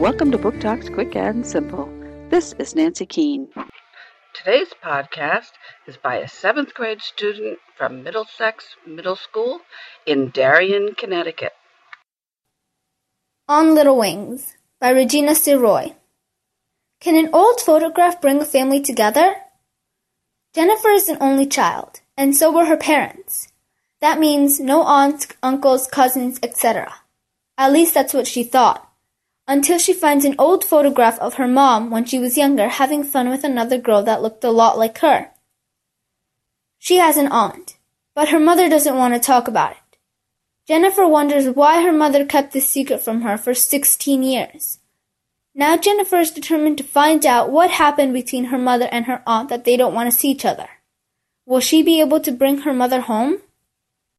Welcome to Book Talks Quick and Simple. This is Nancy Keene. Today's podcast is by a seventh grade student from Middlesex Middle School in Darien, Connecticut. On Little Wings by Regina Sirois. Can an old photograph bring a family together? Jennifer is an only child, and so were her parents. That means no aunts, uncles, cousins, etc. At least that's what she thought until she finds an old photograph of her mom when she was younger having fun with another girl that looked a lot like her. She has an aunt, but her mother doesn't want to talk about it. Jennifer wonders why her mother kept this secret from her for 16 years. Now Jennifer is determined to find out what happened between her mother and her aunt that they don't want to see each other. Will she be able to bring her mother home?